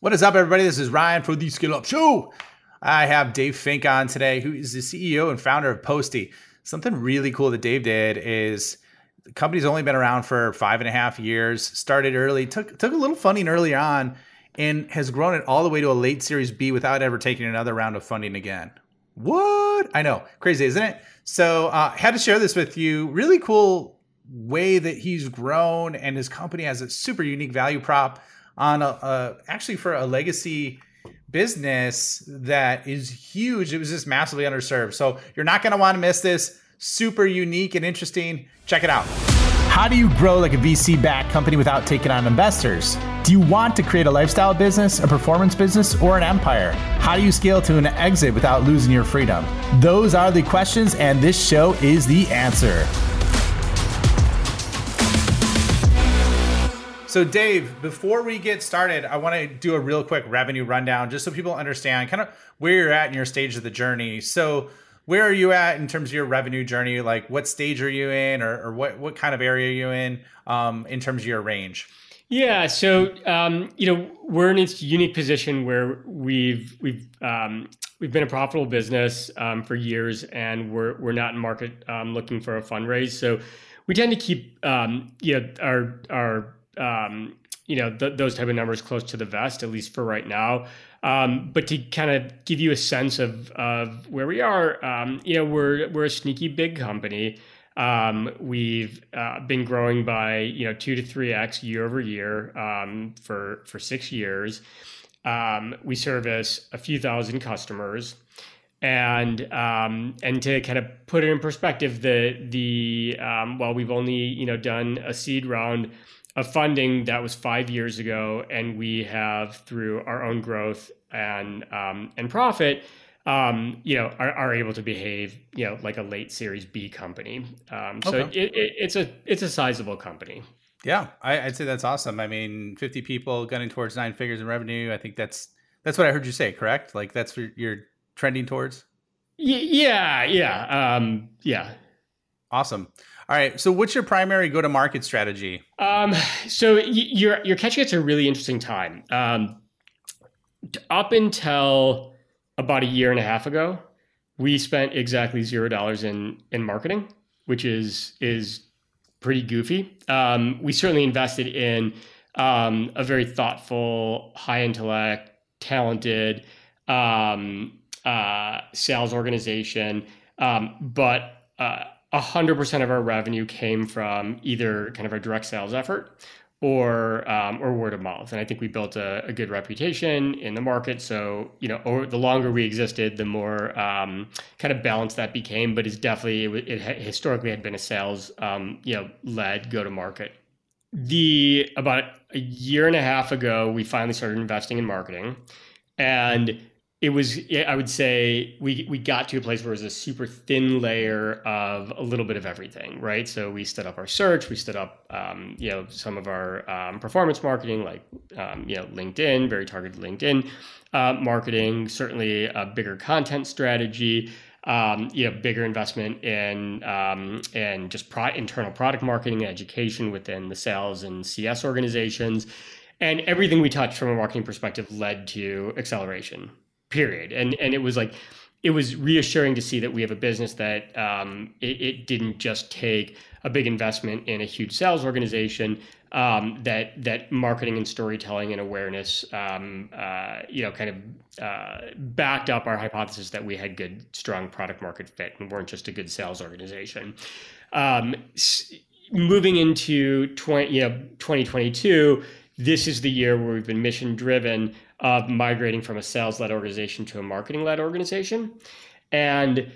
What is up, everybody? This is Ryan for the Skill Up Show. I have Dave Fink on today, who is the CEO and founder of Postie. Something really cool that Dave did is the company's only been around for five and a half years. Started early, took took a little funding early on, and has grown it all the way to a late Series B without ever taking another round of funding again. What? I know, crazy, isn't it? So, uh, had to share this with you. Really cool way that he's grown, and his company has a super unique value prop on a, a actually for a legacy business that is huge. It was just massively underserved. So you're not going to want to miss this. Super unique and interesting. Check it out. How do you grow like a VC backed company without taking on investors? Do you want to create a lifestyle business, a performance business, or an empire? How do you scale to an exit without losing your freedom? Those are the questions, and this show is the answer. So, Dave, before we get started, I want to do a real quick revenue rundown just so people understand kind of where you're at in your stage of the journey. So, where are you at in terms of your revenue journey? Like, what stage are you in, or, or what, what kind of area are you in um, in terms of your range? Yeah, so um, you know we're in a unique position where we've we've um, we've been a profitable business um, for years, and we're we're not in market um, looking for a fundraise. So we tend to keep um, you know our our um, you know th- those type of numbers close to the vest, at least for right now. Um, but to kind of give you a sense of of where we are, um, you know, we're we're a sneaky big company. Um, we've uh, been growing by you know two to three x year over year um, for for six years. Um, we service a few thousand customers, and um, and to kind of put it in perspective, the the um, while we've only you know done a seed round of funding that was five years ago, and we have through our own growth and um, and profit, um, you know, are, are, able to behave, you know, like a late Series B company. Um, so okay. it, it, it's a it's a sizable company. Yeah, I, would say that's awesome. I mean, fifty people gunning towards nine figures in revenue. I think that's that's what I heard you say. Correct? Like that's what you're trending towards. Yeah, yeah, um, yeah. Awesome. All right. So, what's your primary go-to-market strategy? Um, so you're you're catching it at a really interesting time. Um, up until about a year and a half ago, we spent exactly zero dollars in in marketing, which is is pretty goofy. Um, we certainly invested in um, a very thoughtful, high intellect, talented um, uh, sales organization, um, but uh, 100% of our revenue came from either kind of our direct sales effort or um, or word of mouth. And I think we built a, a, good reputation in the market. So you know, or the longer we existed, the more um, kind of balanced that became. But it's definitely it, it historically had been a sales um, you know led go to market. The about a year and a half ago, we finally started investing in marketing, and it was i would say we we got to a place where it was a super thin layer of a little bit of everything right? So we stood up our search we stood up um, you know some of our um, performance marketing like um, you know linkedin very targeted linkedin uh, marketing certainly a bigger content strategy um, you know, bigger investment in um, in just pro- internal product marketing and education within the sales and CS organizations, and everything we touched from a marketing perspective led to acceleration period. And and it was like it was reassuring to see that we have a business that um, it, it, didn't just take a big investment in a huge sales organization. Um, that that marketing and storytelling and awareness, um, uh, you know, kind of uh, backed up our hypothesis that we had good, strong product market fit and weren't just a good sales organization. Um, moving into 20, you know, 2022, this is the year where we've been mission driven of migrating from a sales led organization to a marketing led organization. And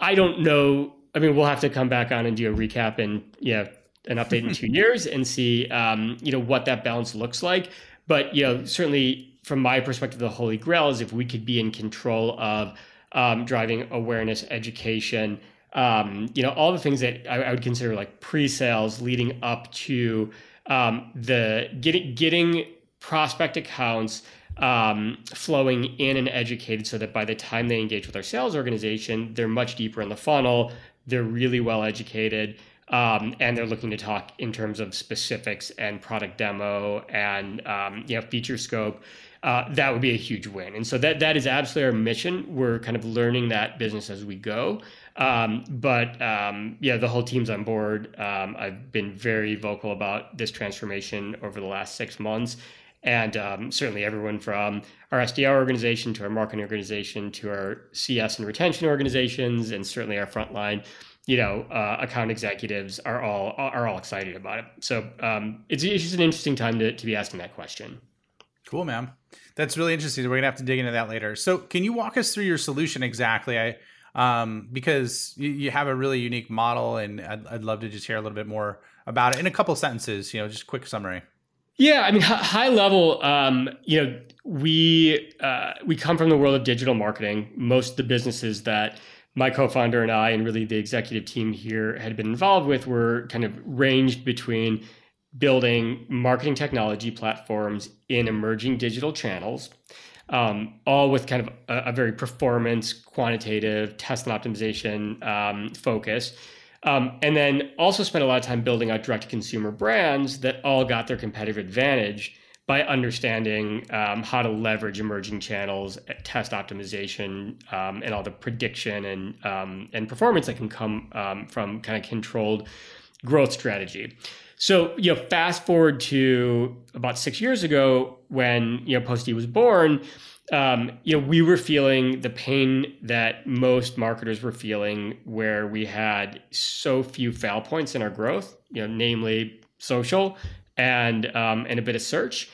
I don't know. I mean, we'll have to come back on and do a recap and you know an update in two years and see um, you know what that balance looks like. But you know, certainly from my perspective, the holy grail is if we could be in control of um, driving awareness, education, um, you know, all the things that I, I would consider like pre-sales leading up to um, the getting getting prospect accounts um, flowing in and educated so that by the time they engage with our sales organization, they're much deeper in the funnel. They're really well educated. Um, and they're looking to talk in terms of specifics and product demo and um, you know feature scope uh, that would be a huge win. And so that that is absolutely our mission. We're kind of learning that business as we go. Um, but um, yeah, the whole team's on board. Um, I've been very vocal about this transformation over the last six months. And um, certainly everyone from our SDR organization to our marketing organization to our CS and retention organizations, and certainly our frontline, you know, uh, account executives are all are all excited about it. So um, it's, it's just an interesting time to, to be asking that question. Cool, man. That's really interesting. We're gonna have to dig into that later. So, can you walk us through your solution exactly? I um, because you, you, have a really unique model, and I'd, I'd, love to just hear a little bit more about it in a couple sentences. You know, just quick summary. Yeah, I mean, high level, um, you know, we uh, we come from the world of digital marketing. Most of the businesses that my co-founder and I, and really the executive team here, had been involved with, were kind of ranged between building marketing technology platforms in emerging digital channels, um, all with kind of a, a, very performance, quantitative, test and optimization um, focus. Um, and then also spent a lot of time building out direct consumer brands that all got their competitive advantage by understanding um, how to leverage emerging channels, test optimization, um, and all the prediction and um, and performance that can come um, from kind of controlled growth strategy. So, you know, fast forward to about six years ago when, you know, Postie was born, um, you know, we were feeling the pain that most marketers were feeling where we had so few fail points in our growth, you know, namely social and um, and a bit of search.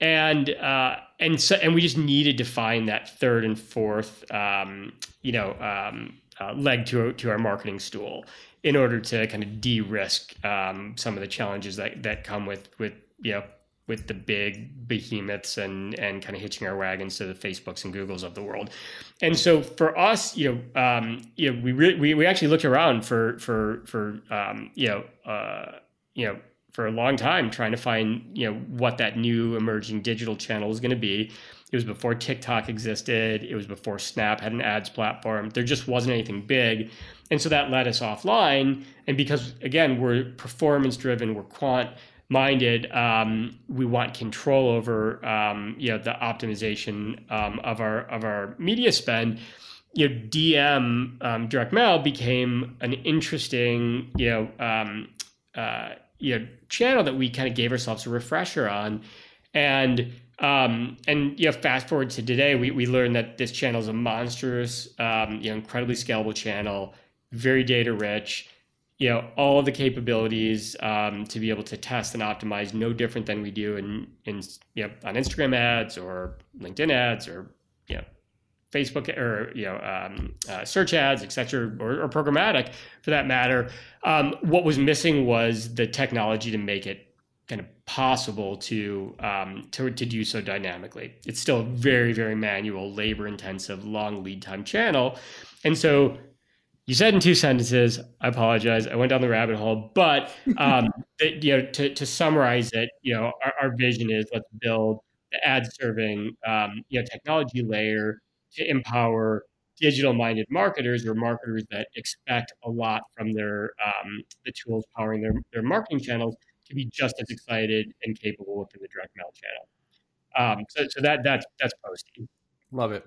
And uh, and so and we just needed to find that third and fourth um, you know um, uh, leg to to our marketing stool in order to kind of de-risk um, some of the challenges that that come with with you know with the big behemoths and and kind of hitching our wagons to the Facebooks and Googles of the world. And so for us, you know, um, you know, we really we, we actually looked around for for for um, you know uh, you know for a long time trying to find you know what that new emerging digital channel is going to be. It was before TikTok existed. It was before Snap had an ads platform. There just wasn't anything big. And so that led us offline. And because, again, we're performance driven, we're quant minded, um, we want control over um, you know, the optimization um, of, our, of our media spend. You know, DM um, direct mail became an interesting, you know, um, uh, you know, channel that we kind of gave ourselves a refresher on. And um, and you know, fast forward to today, we, we learned that this channel is a monstrous, um, you know, incredibly scalable channel very data rich you know all the capabilities um, to be able to test and optimize no different than we do in in you know on instagram ads or linkedin ads or you know facebook or you know um, uh, search ads etc or, or, programmatic for that matter. Um, what was missing was the technology to make it kind of possible to, um, to to do so dynamically. It's still very very manual labor intensive long lead time channel. And so you said in two sentences. I apologize. I went down the rabbit hole, but um, it, you know, to, to summarize it, you know, our, our vision is let's build the ad serving, um, you know, technology layer to empower digital-minded marketers or marketers that expect a lot from their um, the tools powering their their marketing channels to be just as excited and capable within the direct mail channel. Um, so, so that that's that's Postie. Love it.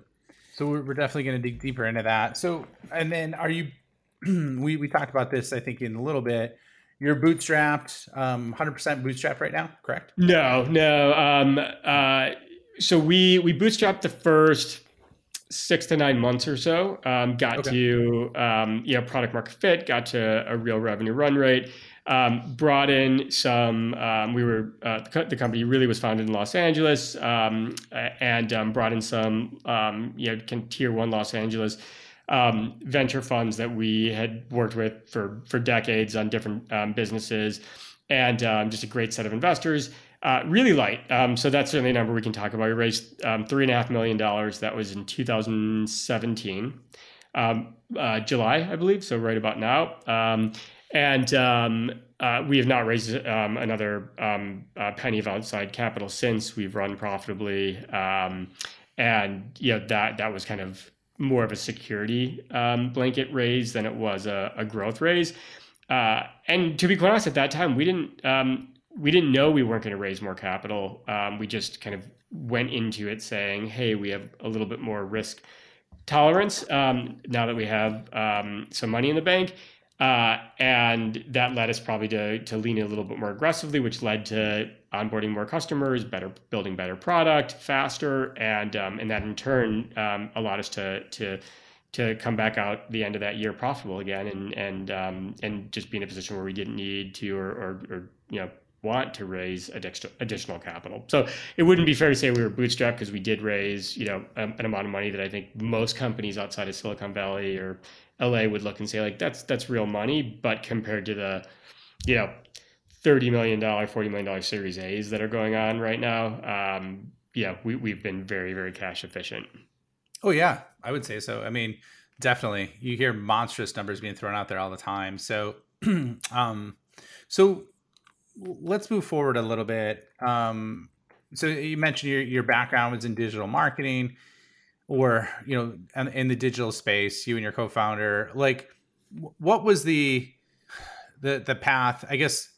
So we're definitely going to dig deeper into that. So, and then are you? we we talked about this, I think, in a little bit. You're bootstrapped, um, 100% bootstrapped right now, correct? No, no. Um, uh, so we we bootstrapped the first six to nine months or so. Um, got okay. to um, you know product market fit, got to a real revenue run rate um, brought in some. Um, we were uh, the, company really was founded in Los Angeles, um, and um, brought in some um, you know tier one Los Angeles um, venture funds that we had worked with for for decades on different businesses, and just a great set of investors. Uh, really light. so that's certainly a number we can talk about. We raised three and a half million dollars. That was in 2017. Uh, July, I believe, so right about now. And um, uh, we have not raised um, another um, uh, penny of outside capital since we've run profitably. Um, and you know that that was kind of more of a security um, blanket raise than it was a, a growth raise. Uh, and to be quite honest, at that time we didn't um, we didn't know we weren't going to raise more capital. We just kind of went into it saying, "Hey, we have a little bit more risk tolerance um, now that we have um, some money in the bank." Uh, and that led us probably to, to lean in a little bit more aggressively, which led to onboarding more customers, better building better product faster, and um, and that in turn um, allowed us to to to come back out the end of that year profitable again, and and um, and just be in a position where we didn't need to or or, or you know want to raise additional capital. So it wouldn't be fair to say we were bootstrapped because we did raise, you know, an amount of money that I think most companies outside of Silicon Valley or LA would look and say like that's that's real money, but compared to the, you know, thirty million dollar, forty million dollar Series A's that are going on right now, um, yeah, we we've been very very cash efficient. Oh yeah, I would say so. I mean, definitely, you hear monstrous numbers being thrown out there all the time. So, um, so let's move forward a little bit. Um, so you mentioned your your background was in digital marketing or you know in the digital space you and your co-founder like what was the the the path i guess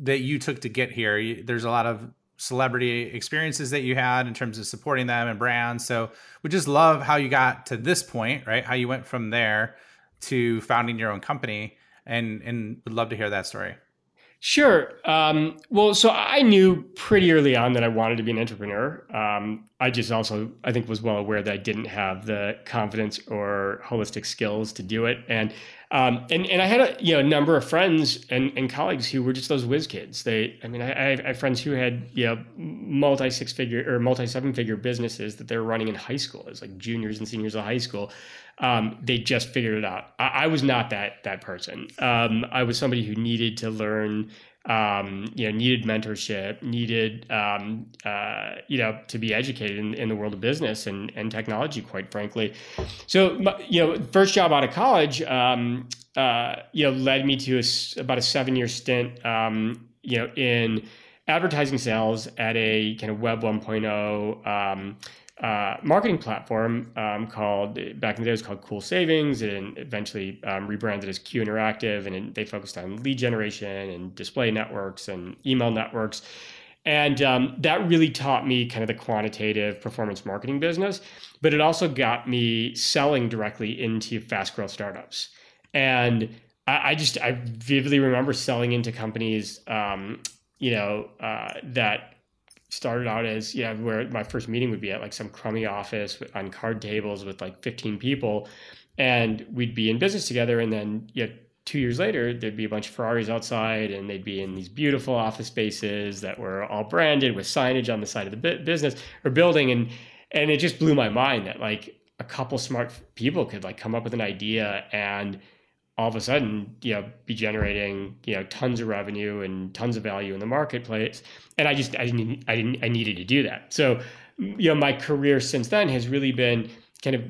that you took to get here? There's a lot of celebrity experiences that you had in terms of supporting them and brands. So we just love how you got to this point right? How you went from there to founding your own company and and would love to hear that story Sure. Um, well, so I knew pretty early on that I wanted to be an entrepreneur. Um, I just also, I think, was well aware that I didn't have the confidence or holistic skills to do it. And um, and and I had a you know number of friends and, and colleagues who were just those whiz kids. They, I mean, I, I have friends who had you know multi six figure or multi seven figure businesses that they were running in high school as like juniors and seniors of high school. Um, they just figured it out. I, I, was not that that person. Um, I was somebody who needed to learn um, you know, needed mentorship, needed, um, uh, you know, to be educated in, in, the world of business and, and technology, quite frankly. So, you know, first job out of college, um, uh, you know, led me to a, about a seven year stint, um, you know, in advertising sales at a kind of Web 1.0 um, uh, marketing platform um, called back in the day it was called Cool Savings, and eventually um, rebranded as Q Interactive, and they focused on lead generation and display networks and email networks, and um, that really taught me kind of the quantitative performance marketing business, but it also got me selling directly into fast growth startups, and I, I just I vividly remember selling into companies, um, you know, uh, that started out as yeah where my first meeting would be at like some crummy office on card tables with like 15 people and we'd be in business together and then yeah two years later there'd be a bunch of ferraris outside and they'd be in these beautiful office spaces that were all branded with signage on the side of the business or building and and it just blew my mind that like a couple smart people could like come up with an idea and all of a sudden, you know, be generating, you know, tons of revenue and tons of value in the marketplace. And I just, I didn't, I didn't, I needed to do that. So, you know, my career since then has really been kind of,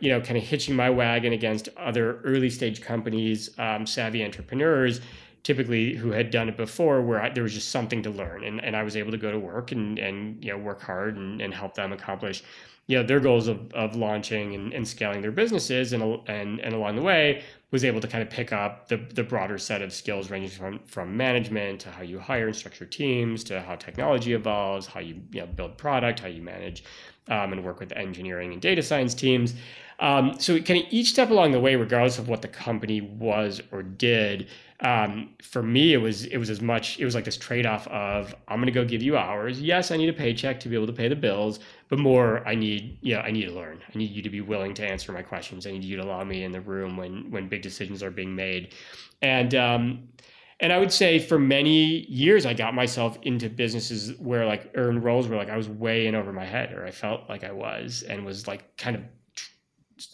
you know, kind of hitching my wagon against other early stage companies, um, savvy entrepreneurs, typically who had done it before, where I, there was just something to learn, and, and I was able to go to work and and you know work hard and, and help them accomplish you know their goals of, of launching and, and scaling their businesses and, and and along the way was able to kind of pick up the, the broader set of skills ranging from, from management to how you hire and structure teams to how technology evolves how you, you know, build product how you manage um, and work with engineering and data science teams um, so kind of each step along the way regardless of what the company was or did um, for me, it was it was as much it was like this trade off of I'm to go give you hours. Yes, I need a paycheck to be able to pay the bills, but more I need know I need to learn. I need you to be willing to answer my questions. I need you to allow me in the room when when big decisions are being made, and um, and I would say for many years I got myself into businesses where like earn roles where like I was way in over my head or I felt like I was and was like kind of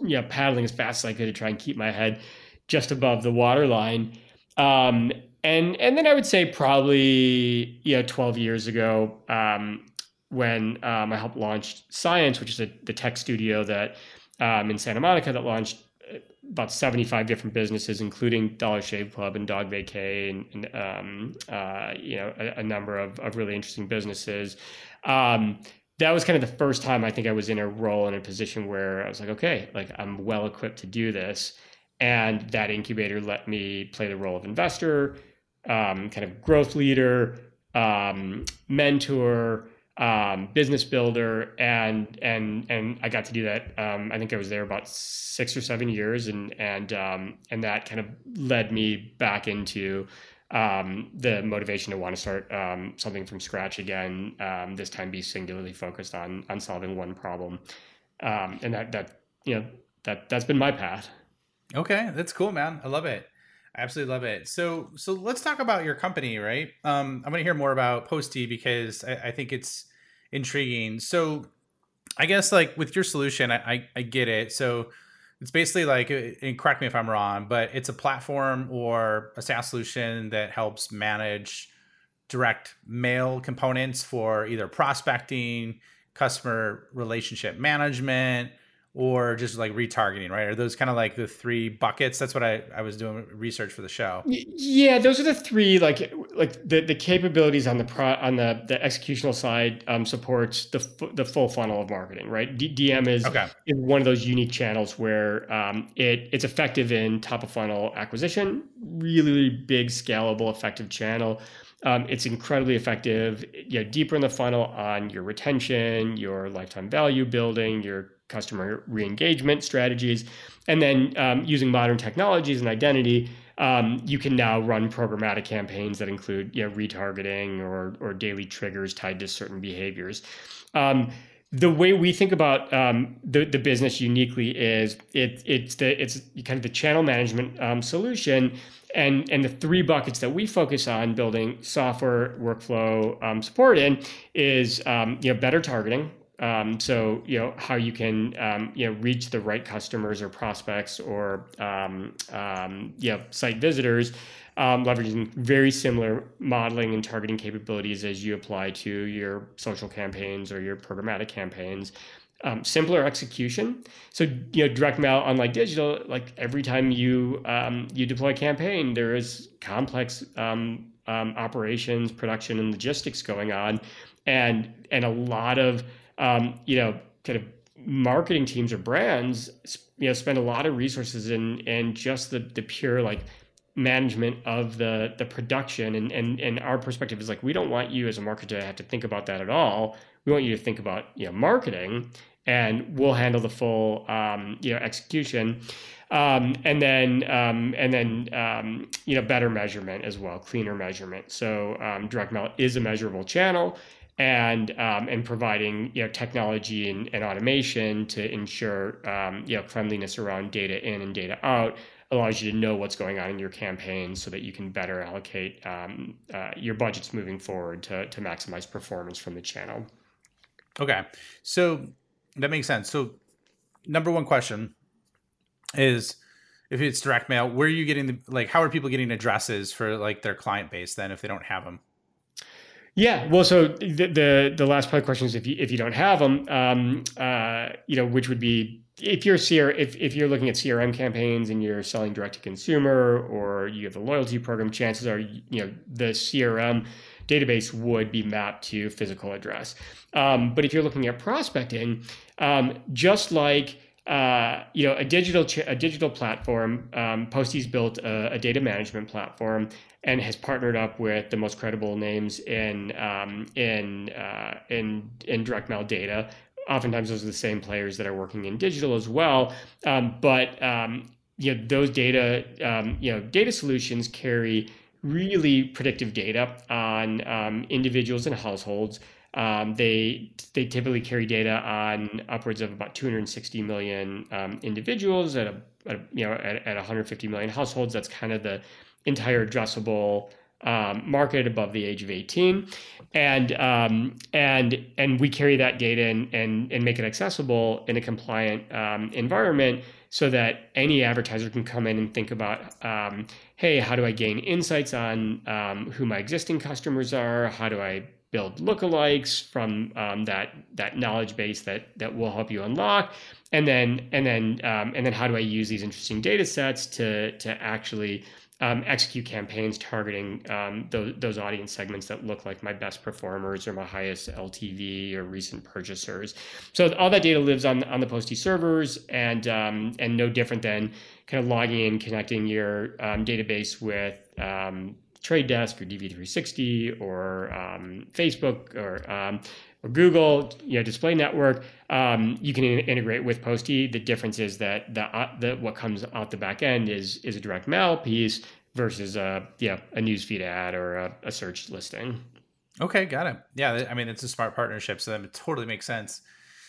yeah paddling as fast as I could to try and keep my head just above the waterline um, and and then I would say probably you know 12 years ago um, when um, I helped launch Science, which is a, the tech studio that um, in Santa Monica that launched uh, about 75 different businesses, including Dollar Shave Club and DogVacay and, and um, uh, you know a, a, number of, of really interesting businesses. Um, that was kind of the first time I think I was in a role in a position where I was like, okay, like I'm well equipped to do this. And that incubator let me play the role of investor, um, kind of growth leader, um, mentor, um, business builder, and and and I got to do that. Um, I think I was there about six or seven years, and and um, and that kind of led me back into um, the motivation to want to start um, something from scratch again. Um, this time, be singularly focused on on solving one problem, um, and that that you know that that's been my path. Okay, that's cool, man. I love it. I absolutely love it. So so let's talk about your company, right? Um, I'm going to hear more about Postie because I, I, think it's intriguing. So I guess like with your solution, I, I, I get it. So it's basically like, uh, and correct me if I'm wrong, but it's a platform or a SaaS solution that helps manage direct mail components for either prospecting, customer relationship management, or just like retargeting, right? Are those kind of like the three buckets? That's what I, I was doing research for the show. Yeah, those are the three like like the, the capabilities on the pro on the the executional side um, supports the the full funnel of marketing, right? D- DM is okay. is one of those unique channels where um, it it's effective in top of funnel acquisition, really, really big, scalable, effective channel. Um, it's incredibly effective. You know, deeper in the funnel on your retention, your lifetime value building, your customer re-engagement strategies, and then um, using modern technologies and identity, um, you can now run programmatic campaigns that include you know, retargeting or or daily triggers tied to certain behaviors. Um, the way we think about um, the, the business uniquely is it, it's the it's kind of the channel management um, solution and and the three buckets that we focus on building software workflow um, support in is um, you know better targeting um, so you know how you can um, you know reach the right customers or prospects or um, um you know site visitors, um, leveraging very similar modeling and targeting capabilities as you apply to your social campaigns or your programmatic campaigns. Um, simpler execution. So you know, direct mail, unlike digital, like every time you you deploy a campaign, there is complex operations, production, and logistics going on, and and a lot of um, you know, kind of marketing teams or brands, you know, spend a lot of resources in and just the the pure like management of the the production. And and and our perspective is like we don't want you as a marketer to have to think about that at all. We want you to think about you know marketing and we'll handle the full um, you know execution. Um, and then um, and then um, you know better measurement as well cleaner measurement. So um, direct mail is a measurable channel and um, and providing you know technology and, and automation to ensure um, you know cleanliness around data in and data out allows you to know what's going on in your campaign so that you can better allocate um, uh, your budgets moving forward to, to maximize performance from the channel. Okay, so that makes sense. So number one question is if it's direct mail, where are you getting the like? How are people getting addresses for like their client base then if they don't have them? Yeah, well, so the the, the last part question is if you if you don't have them, um, uh, you know, which would be if you're CR, if if you're looking at CRM campaigns and you're selling direct to consumer or you have a loyalty program, chances are you know the CRM database would be mapped to physical address. Um, but if you're looking at prospecting, um, just like uh, you know a digital ch- a digital platform, um, Postie's built a, a data management platform and has partnered up with the most credible names in um, in uh, in in direct mail data. Oftentimes, those are the same players that are working in digital as well. Um, but um, you know, those data um, you know data solutions carry really predictive data on um, individuals and households. Um, they they typically carry data on upwards of about 260 million individuals at a, at a, you know at, at 150 million households. That's kind of the entire addressable um, market above the age of 18 and um, and and we carry that data and, and and make it accessible in a compliant um, environment so that any advertiser can come in and think about um, hey how do i gain insights on um, who my existing customers are how do i build lookalikes from um, that that knowledge base that that will help you unlock and then and then and then how do i use these interesting data sets to to actually um, execute campaigns targeting um, those, those audience segments that look like my best performers or my highest LTV or recent purchasers. So all that data lives on on the Postie servers, and um, and no different than kind of logging in, connecting your um, database with um, Trade Desk or DV360 or um, Facebook or um, or Google, you know, display network, um, you can in- integrate with Postie. The difference is that the, uh, the what comes out the back end is is a direct mail piece versus a yeah a newsfeed ad or a, a search listing. Okay, got it. Yeah, I mean it's a smart partnership, so that totally makes sense.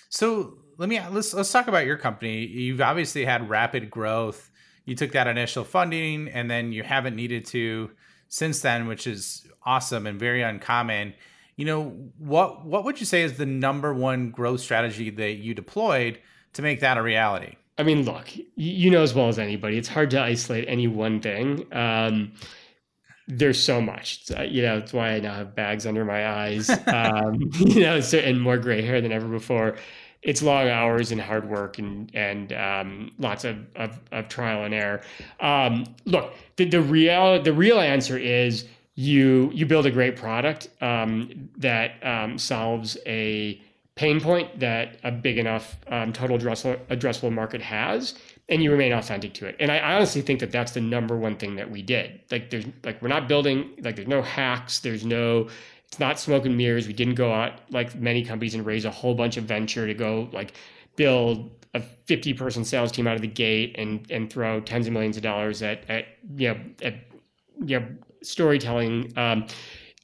So let me let's let's talk about your company. You've obviously had rapid growth. You took that initial funding, and then you haven't needed to since then, which is awesome and very uncommon. You know what what would you say is the number one growth strategy that you deployed to make that a reality? I mean look you know as well as anybody it's hard to isolate any one thing. Um, there's so much. Uh, you know that's why i now have bags under my eyes. Um, you know and more gray hair than ever before it's long hours and hard work and and um, lots of, of, of, trial and error. Um, look the, the real the real answer is you you build a great product um, that um, solves a pain point that a big enough um, total addressable, addressable market has and you remain authentic to it. And I, I honestly think that that's the number one thing that we did. Like there's like we're not building like there's no hacks there's no it's not smoke and mirrors. We didn't go out like many companies and raise a whole bunch of venture to go like build a 50 person sales team out of the gate and and throw tens of millions of dollars at at you know at you know storytelling, um,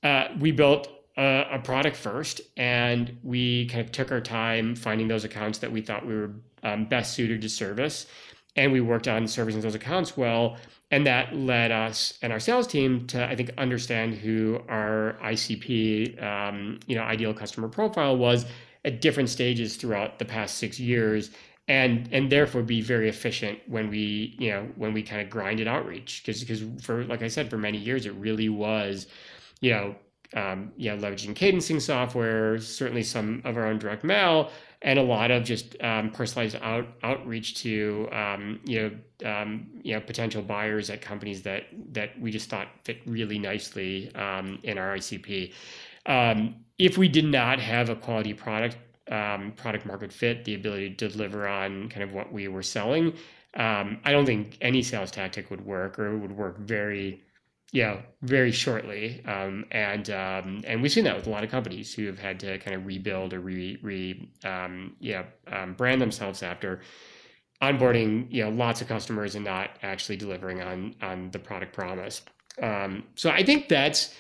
uh, we built a, a, product first, and we kind of took our time finding those accounts that we thought we were um, best suited to service, and we worked on servicing those accounts well. And that led us and our sales team to, I think, understand who our ICP, um, you know, ideal customer profile was at different stages throughout the past six years and and therefore be very efficient when we you know when we kind of grinded outreach because because for like I said for many years it really was you know um, know leveraging cadencing software certainly some of our own direct mail and a lot of just um, personalized out, outreach to um, you know um, you know potential buyers at companies that that we just thought fit really nicely um, in our ICP. Um, if we did not have a quality product product market fit, the ability to deliver on kind of what we were selling, I don't think any sales tactic would work or would work very, yeah, very shortly. Um, and um, and we've seen that with a lot of companies who have had to kind of rebuild or re, re um, yeah, um, brand themselves after onboarding, you know, lots of customers and not actually delivering on on the product promise. so I think that's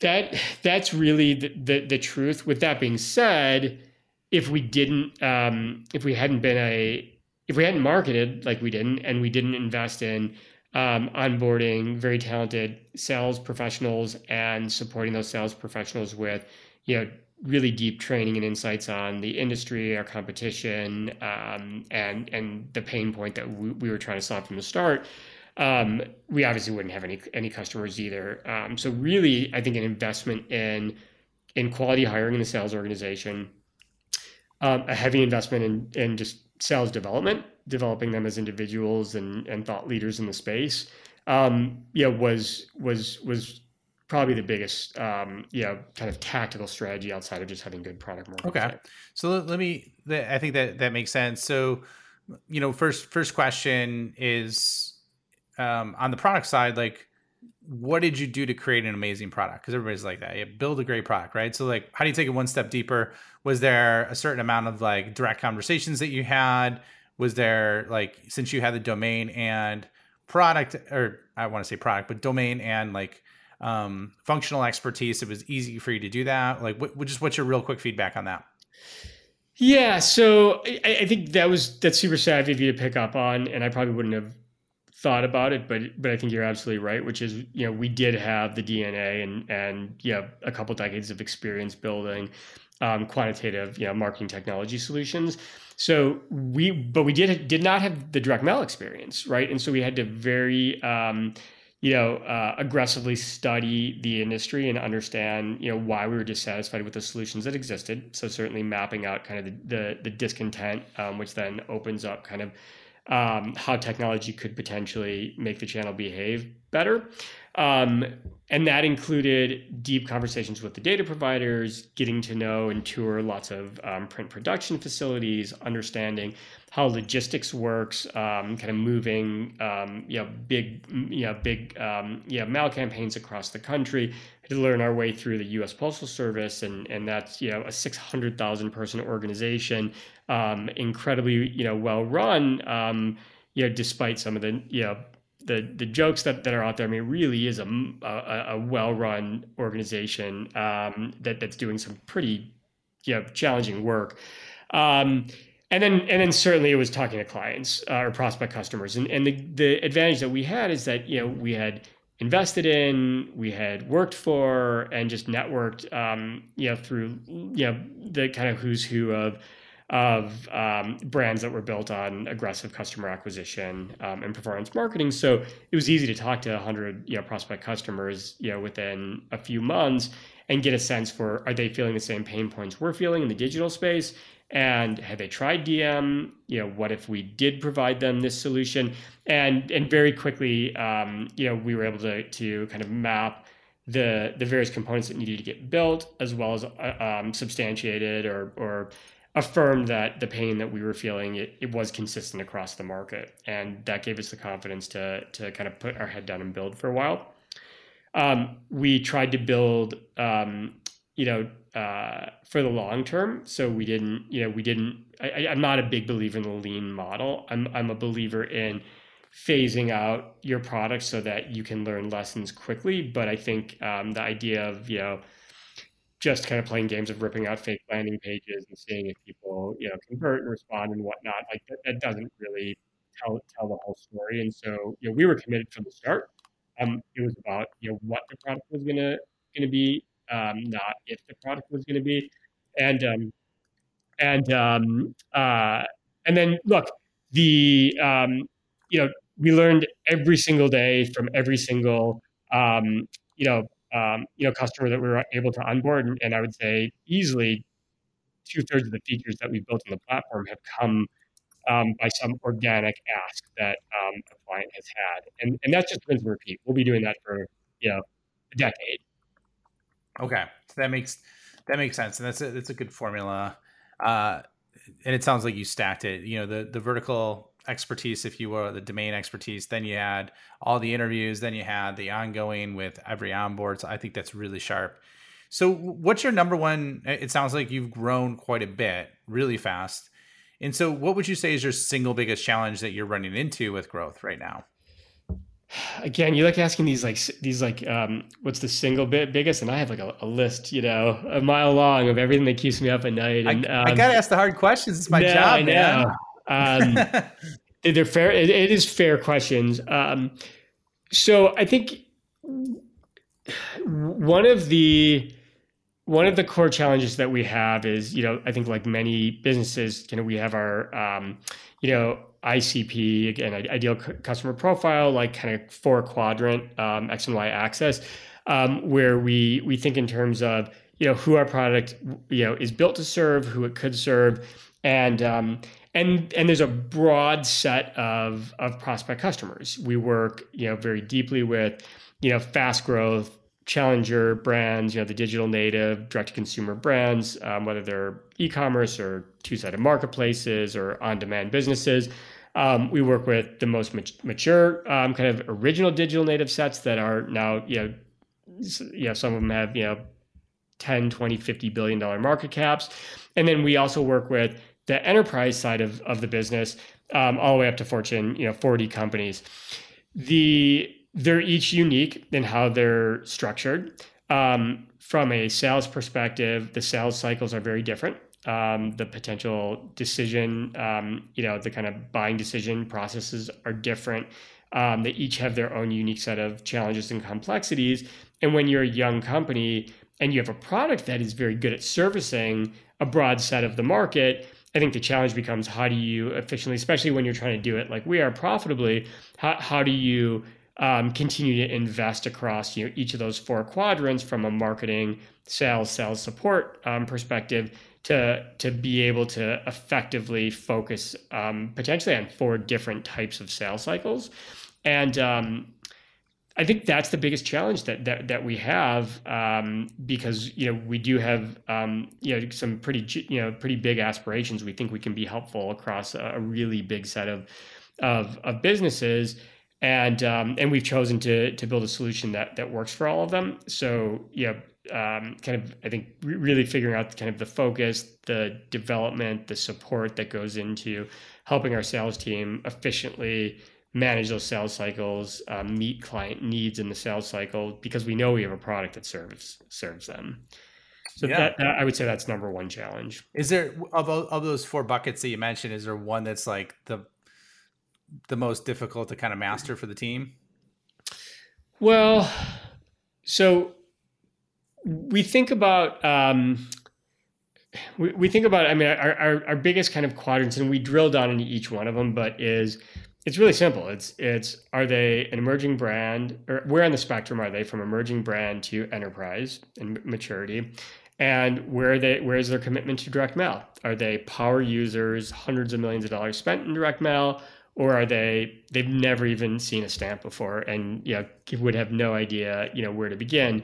that that's really the, the, the truth. With that being said, if we didn't, um, if we hadn't been a, if we hadn't marketed like we didn't, and we didn't invest in um, onboarding very talented sales professionals and supporting those sales professionals with, you know, really deep training and insights on the industry, our competition, um, and and the pain point that we, we were trying to solve from the start um, we obviously wouldn't have any any customers either. Um, so really, I think an investment in in quality hiring in the sales organization, um, a heavy investment in in just sales development, developing them as individuals and and thought leaders in the space. Um, yeah, was was was probably the biggest um, you know kind of tactical strategy outside of just having good product market okay fit. so let, let me i think that that makes sense so you know first first question is um, on the product side, like what did you do to create an amazing product? Because everybody's like that. You build a great product, right? So like, how do you take it one step deeper? Was there a certain amount of like direct conversations that you had? Was there like since you had the domain and product, or I want to say product, but domain and like um, functional expertise, it was easy for you to do that. Like, what, just what's your real quick feedback on that? Yeah, so I, I think that was that's super savvy of you to pick up on, and I probably wouldn't have thought about it, but but I think you're absolutely right, which is you know we did have the DNA and and yeah a couple decades of experience building um, quantitative you know marketing technology solutions. So we but we did did not have the direct mail experience, right? And so we had to very um, you know uh, aggressively study the industry and understand you know why we were dissatisfied with the solutions that existed. So certainly mapping out kind of the the, the discontent, um, which then opens up kind of um, how technology could potentially make the channel behave better. Um, and that included deep conversations with the data providers, getting to know and tour lots of um, print production facilities, understanding how logistics works, um, kind of moving, um, you know, big, you know, big, um, you know, mail campaigns across the country. To learn our way through the U.S. Postal Service, and and that's you know a 600,000 person organization, um, incredibly you know well run. Um, you know, despite some of the you know the the jokes that, that are out there. I mean, really is a, a, a well run organization um, that that's doing some pretty you know, challenging work. Um, and then and then certainly it was talking to clients uh, or prospect customers. And and the the advantage that we had is that you know we had invested in, we had worked for, and just networked um, you know through you know the kind of who's who of of um, brands that were built on aggressive customer acquisition um, and performance marketing. So it was easy to talk to 100 you know, prospect customers you know, within a few months and get a sense for are they feeling the same pain points we're feeling in the digital space? And have they tried DM? You know, what if we did provide them this solution? And and very quickly, um, you know, we were able to to kind of map the the various components that needed to get built, as well as uh, um, substantiated or or affirmed that the pain that we were feeling it, it was consistent across the market and that gave us the confidence to to kind of put our head down and build for a while. Um, we tried to build um, you know uh, for the long term so we didn't you know we didn't I, i'm not a big believer in the lean model. I'm, I'm a believer in phasing out your product so that you can learn lessons quickly but i think um, the idea of you know just kind of playing games of ripping out fake landing pages and seeing if people you know convert and respond and whatnot like that, that doesn't really tell tell the whole story. And so you know we were committed from the start. Um it was about you know what the product was gonna gonna be um not if the product was gonna be. And um and um uh and then look the um you know we learned every single day from every single um you know um, you know, customer that we were able to onboard. And, and I would say easily two thirds of the features that we built on the platform have come um, by some organic ask that um, a client has had. And, and that's just rinse and repeat. We'll be doing that for, you know, a decade. Okay. So that makes, that makes sense. And that's a, that's a good formula. Uh, and it sounds like you stacked it, you know, the, the vertical expertise, if you will, the domain expertise. Then you had all the interviews. Then you had the ongoing with every onboard. So I think that's really sharp. So, what's your number one? It sounds like you've grown quite a bit, really fast. And so, what would you say is your single biggest challenge that you're running into with growth right now? Again, you like asking these like these like um, what's the single bit biggest, and I have like a, a, list, you know, a mile long of everything that keeps me up at night. And I, um, I gotta ask the hard questions. It's my no, job, man. Um, they're fair. It, it is fair questions. Um, so I think one of the one of the core challenges that we have is, you know, I think like many businesses, you know, we have our, um, you know, ICP again, ideal customer profile, like kind of four quadrant um, X and Y axis, um, where we we think in terms of you know who our product you know is built to serve, who it could serve, and um, and and there's a broad set of of prospect customers. We work you know very deeply with you know fast growth challenger brands, you know the digital native direct to consumer brands, um, whether they're e-commerce or two sided marketplaces or on demand businesses. Um, we work with the most mature um, kind of original digital native sets that are now you know you know some of them have you know 10 20 50 billion dollar market caps and then we also work with the enterprise side of, of the business, um, all the way up to Fortune, you know, 40 companies. The they're each unique in how they're structured. Um, from a sales perspective, the sales cycles are very different. Um, the potential decision, um, you know, the kind of buying decision processes are different. Um, they each have their own unique set of challenges and complexities. And when you're a young company and you have a product that is very good at servicing a broad set of the market, I think the challenge becomes how do you efficiently, especially when you're trying to do it like we are profitably, how, how do you um, continue to invest across you know each of those four quadrants from a marketing, sales, sales support um, perspective to to be able to effectively focus um, potentially on four different types of sales cycles, and um, I think that's the biggest challenge that that, that we have um, because you know we do have um, you know some pretty you know pretty big aspirations. We think we can be helpful across a, really big set of of, of businesses and um, and we've chosen to to build a solution that that works for all of them. So yeah, um, kind of I think really figuring out kind of the focus, the development, the support that goes into helping our sales team efficiently manage those sales cycles, um, meet client needs in the sales cycle because we know we have a product that serves serves them. So yeah. that, that, I would say that's number one challenge. Is there of of those four buckets that you mentioned? Is there one that's like the the most difficult to kind of master for the team? Well, so we think about um, we, we think about I mean our, our, our biggest kind of quadrants and we drill down into each one of them, but is it's really simple. It's it's are they an emerging brand or where on the spectrum are they from emerging brand to enterprise and maturity? And where they where is their commitment to direct mail? Are they power users, hundreds of millions of dollars spent in direct mail? or are they they've never even seen a stamp before and you know would have no idea you know where to begin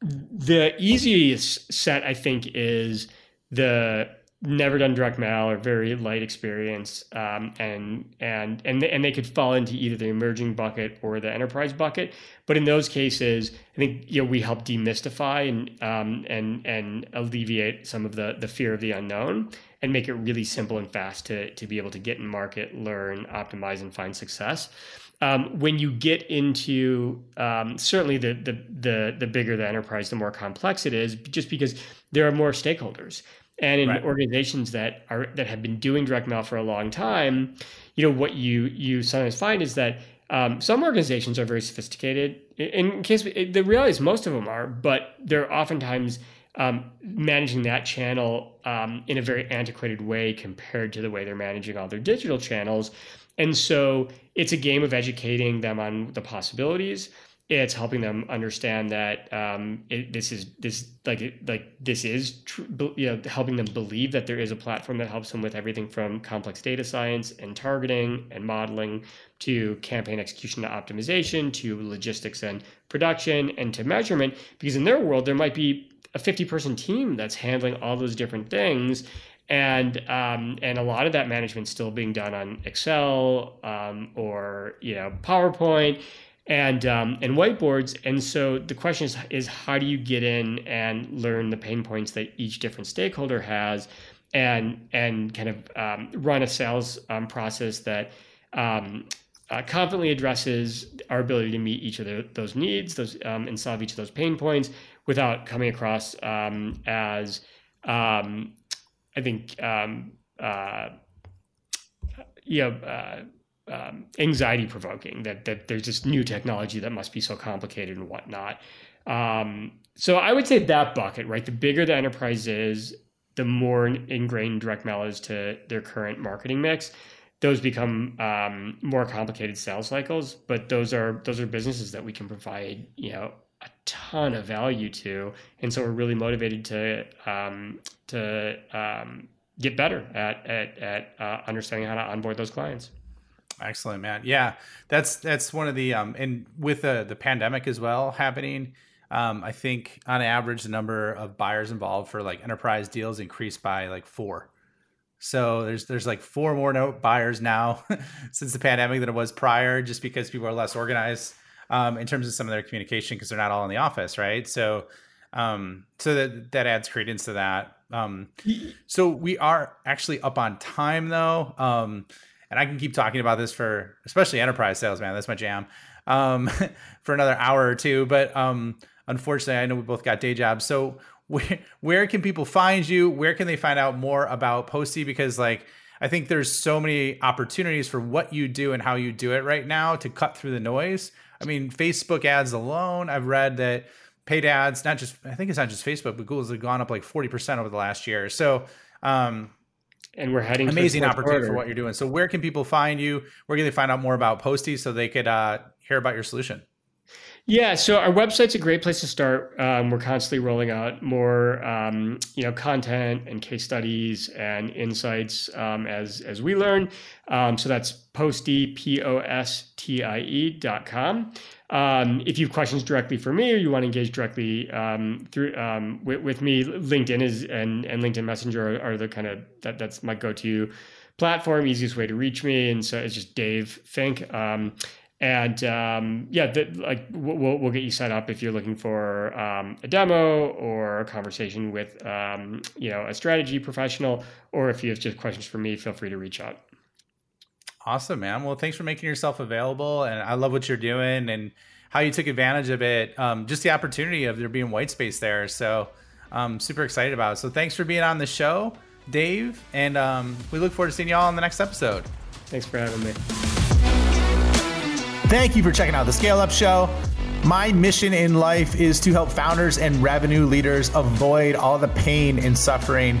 the easiest set i think is the never done direct mail or very light experience um, and and and and they could fall into either the emerging bucket or the enterprise bucket but in those cases i think you know we help demystify and um, and and alleviate some of the the fear of the unknown and make it really simple and fast to, to be able to get in market, learn, optimize, and find success. Um, when you get into um, certainly the, the the the bigger the enterprise, the more complex it is, just because there are more stakeholders. And in right. organizations that are that have been doing direct mail for a long time, you know what you you sometimes find is that um, some organizations are very sophisticated. In case the reality is most of them are, but they're oftentimes um, managing that channel um, in a very antiquated way compared to the way they're managing all their digital channels. And so it's a game of educating them on the possibilities. It's helping them understand that um, it, this is this like like this is tr- you know helping them believe that there is a platform that helps them with everything from complex data science and targeting and modeling to campaign execution to optimization to logistics and production and to measurement. Because in their world there might be a 50 person team that's handling all those different things and um, and a lot of that management still being done on Excel um, or you know PowerPoint and um, and whiteboards. And so the question is is how do you get in and learn the pain points that each different stakeholder has, and and kind of um, run a sales um, process that. Um, uh, confidently addresses our ability to meet each of the, those needs, those and solve each of those pain points, without coming across um, as um, I think um, uh, you know uh, um, anxiety provoking that that there's this new technology that must be so complicated and whatnot. Um, so I would say that bucket, right? The bigger the enterprise is, the more ingrained direct mail is to their current marketing mix. Those become um, more complicated sales cycles, but those are those are businesses that we can provide, you know, a ton of value to, and so we're really motivated to um, to um, get better at at, at uh, understanding how to onboard those clients. Excellent, man. Yeah, that's that's one of the um, and with the the pandemic as well happening. Um, I think on average the number of buyers involved for like enterprise deals increased by like four. So there's there's like four more note buyers now since the pandemic than it was prior, just because people are less organized um, in terms of some of their communication because they're not all in the office, right? So, um, so that that adds credence to that. Um, so we are actually up on time though, um, and I can keep talking about this for especially enterprise sales, man. That's my jam. Um, for another hour or two, but um, unfortunately, I know we both got day jobs. So where where can people find you? Where can they find out more about Postie? Because like I think there's so many opportunities for what you do and how you do it right now to cut through the noise. I mean, Facebook ads alone, I've read that paid ads, not just, I think it's not just Facebook, but Google's have gone up like 40% over the last year. So, um, and we're heading amazing opportunity for what you're doing. So, where can people find you? Where can they find out more about Postie so they could uh, hear about your solution? Yeah, so our website's a great place to start. Um, we're constantly rolling out more, um, you know, content and case studies and insights um, as as we learn. Um, so that's postie p o s t i e dot com. Um, if you have questions directly for me or you want to engage directly um, through with, with, me, LinkedIn is and and LinkedIn Messenger are, are the kind of that that's my go to platform, easiest way to reach me. And so it's just Dave Fink. Um, and um, yeah, the, like we'll we'll get you set up if you're looking for um, a demo or a conversation with um, you know a strategy professional, or if you have just questions for me, feel free to reach out. Awesome, man. Well, thanks for making yourself available, and I love what you're doing and how you took advantage of it. Um, just the opportunity of there being white space there. So I'm super excited about it. So thanks for being on the show, Dave, and um, we look forward to seeing you all in the next episode. Thanks for having me. Thank you for checking out the Scale Up Show. My mission in life is to help founders and revenue leaders avoid all the pain and suffering